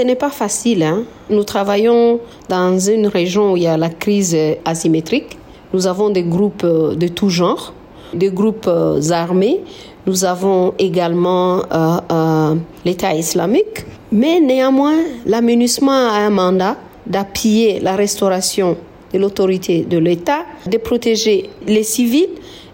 ce n'est pas facile. Hein. Nous travaillons dans une région où il y a la crise asymétrique. Nous avons des groupes de tout genre, des groupes armés. Nous avons également euh, euh, l'État islamique. Mais néanmoins, l'aménagement a un mandat d'appuyer la restauration de l'autorité de l'État, de protéger les civils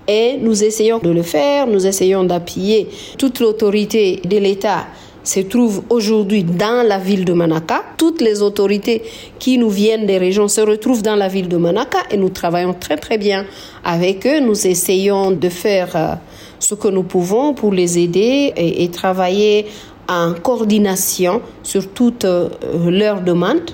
et nous essayons de le faire, nous essayons d'appuyer toute l'autorité de l'État se trouve aujourd'hui dans la ville de Manaka. Toutes les autorités qui nous viennent des régions se retrouvent dans la ville de Manaka et nous travaillons très très bien avec eux. Nous essayons de faire euh, ce que nous pouvons pour les aider et, travailler en coordination sur toutes euh, leurs demandes.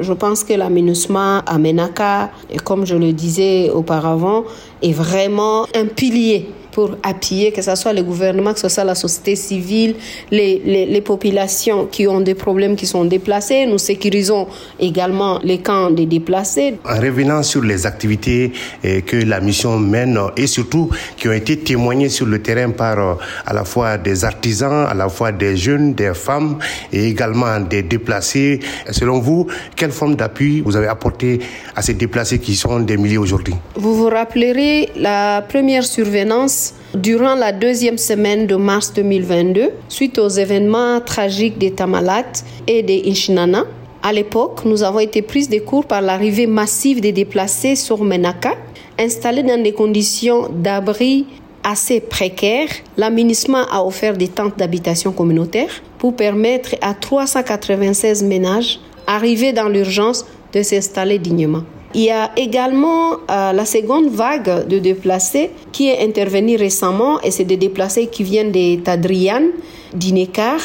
Je pense que l'aménagement à Menaka, comme je le disais auparavant, est vraiment un pilier pour appuyer, que ce soit le gouvernement, que ce soit la société civile, les, les, les, populations qui ont des problèmes, qui sont déplacées. Nous sécurisons également les camps des déplacés. En revenant sur les activités eh, que la mission mène et surtout qui ont été témoignées sur le terrain par euh, à la fois des artisans, à la fois des jeunes, des femmes et également des déplacés, selon vous, quelle forme d'appui vous avez apporté à ces déplacés qui sont des milliers aujourd'hui? Vous vous rappellerez la première survenance durant la deuxième semaine de mars 2022 suite aux événements tragiques des Tamalat et des Inchinana. À l'époque, nous avons été prises de cours par l'arrivée massive des déplacés sur Menaka, installés dans des conditions d'abri assez précaires. L'aménagement a offert des tentes d'habitation communautaire pour permettre à 396 ménages arrivés dans l'urgence de s'installer dignement. Il y a également euh, la seconde vague de déplacés qui est intervenue récemment et c'est des déplacés qui viennent de Tadrian, d'Inekar,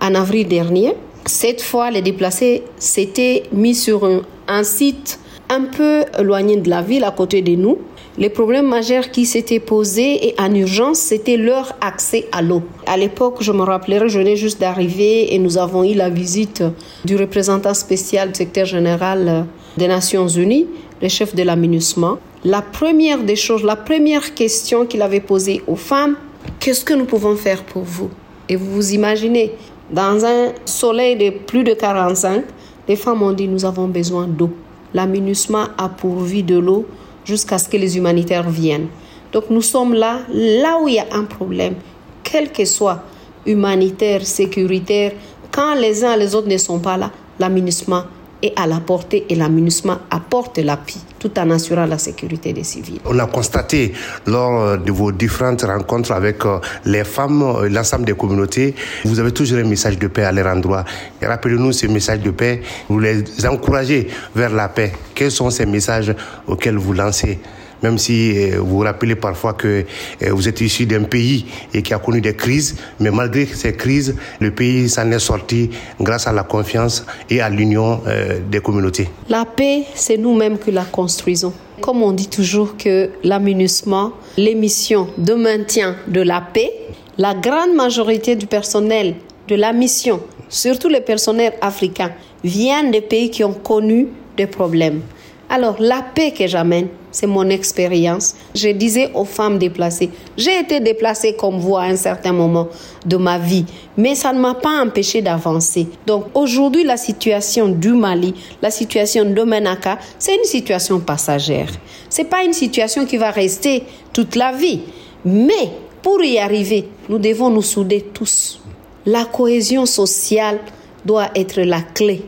en avril dernier. Cette fois, les déplacés s'étaient mis sur un, un site un peu éloigné de la ville, à côté de nous. Les problèmes majeurs qui s'étaient posés et en urgence, c'était leur accès à l'eau. À l'époque, je me rappellerai, je venais juste d'arriver et nous avons eu la visite du représentant spécial du secteur général des Nations Unies, le chef de l'aménagement, la première des choses, la première question qu'il avait posée aux femmes, qu'est-ce que nous pouvons faire pour vous? Et vous vous imaginez, dans un soleil de plus de 45, les femmes ont dit, nous avons besoin d'eau. L'aménagement a pourvu de l'eau jusqu'à ce que les humanitaires viennent. Donc nous sommes là, là où il y a un problème, quel que soit humanitaire, sécuritaire, quand les uns et les autres ne sont pas là, l'aménagement et à la portée et l'aménagement apporte l'appui tout en assurant la sécurité des civils. On a constaté lors de vos différentes rencontres avec euh, les femmes, euh, l'ensemble des communautés, vous avez toujours un message de paix à leur endroit. Rappelez-nous ce message de paix, vous les encouragez vers la paix. Quels sont ces messages auxquels vous lancez même si euh, vous vous rappelez parfois que euh, vous êtes issu d'un pays et qui a connu des crises, mais malgré ces crises, le pays s'en est sorti grâce à la confiance et à l'union euh, des communautés. La paix, c'est nous-mêmes qui la construisons. Comme on dit toujours que l'aménagement, les missions de maintien de la paix, la grande majorité du personnel de la mission, surtout les personnels africains, viennent des pays qui ont connu des problèmes. Alors, la paix que j'amène, c'est mon expérience. Je disais aux femmes déplacées, j'ai été déplacée comme vous à un certain moment de ma vie, mais ça ne m'a pas empêché d'avancer. Donc aujourd'hui, la situation du Mali, la situation de Menaka, c'est une situation passagère. C'est pas une situation qui va rester toute la vie. Mais pour y arriver, nous devons nous souder tous. La cohésion sociale doit être la clé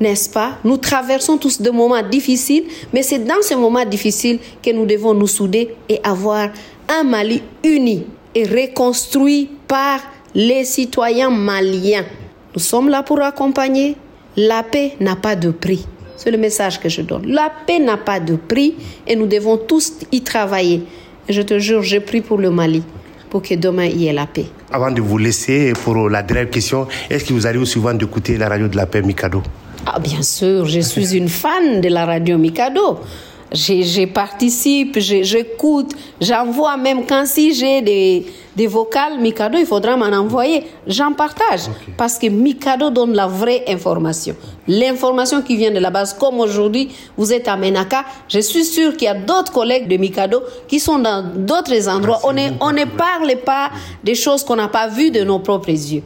n'est-ce pas? Nous traversons tous des moments difficiles, mais c'est dans ces moments difficiles que nous devons nous souder et avoir un Mali uni et reconstruit par les citoyens maliens. Nous sommes là pour accompagner. La paix n'a pas de prix. C'est le message que je donne. La paix n'a pas de prix et nous devons tous y travailler. Je te jure, je prie pour le Mali pour que demain il y ait la paix. Avant de vous laisser pour la dernière question, est-ce que vous arrive souvent d'écouter la radio de la paix Mikado? Ah, bien sûr, je suis une fan de la radio Mikado. Je, participe, j'écoute, j'envoie même quand si j'ai des, des vocales Mikado, il faudra m'en envoyer. J'en partage parce que Mikado donne la vraie information. L'information qui vient de la base, comme aujourd'hui, vous êtes à Menaka, je suis sûr qu'il y a d'autres collègues de Mikado qui sont dans d'autres endroits. on, on ne parle pas des choses qu'on n'a pas vues de nos propres yeux.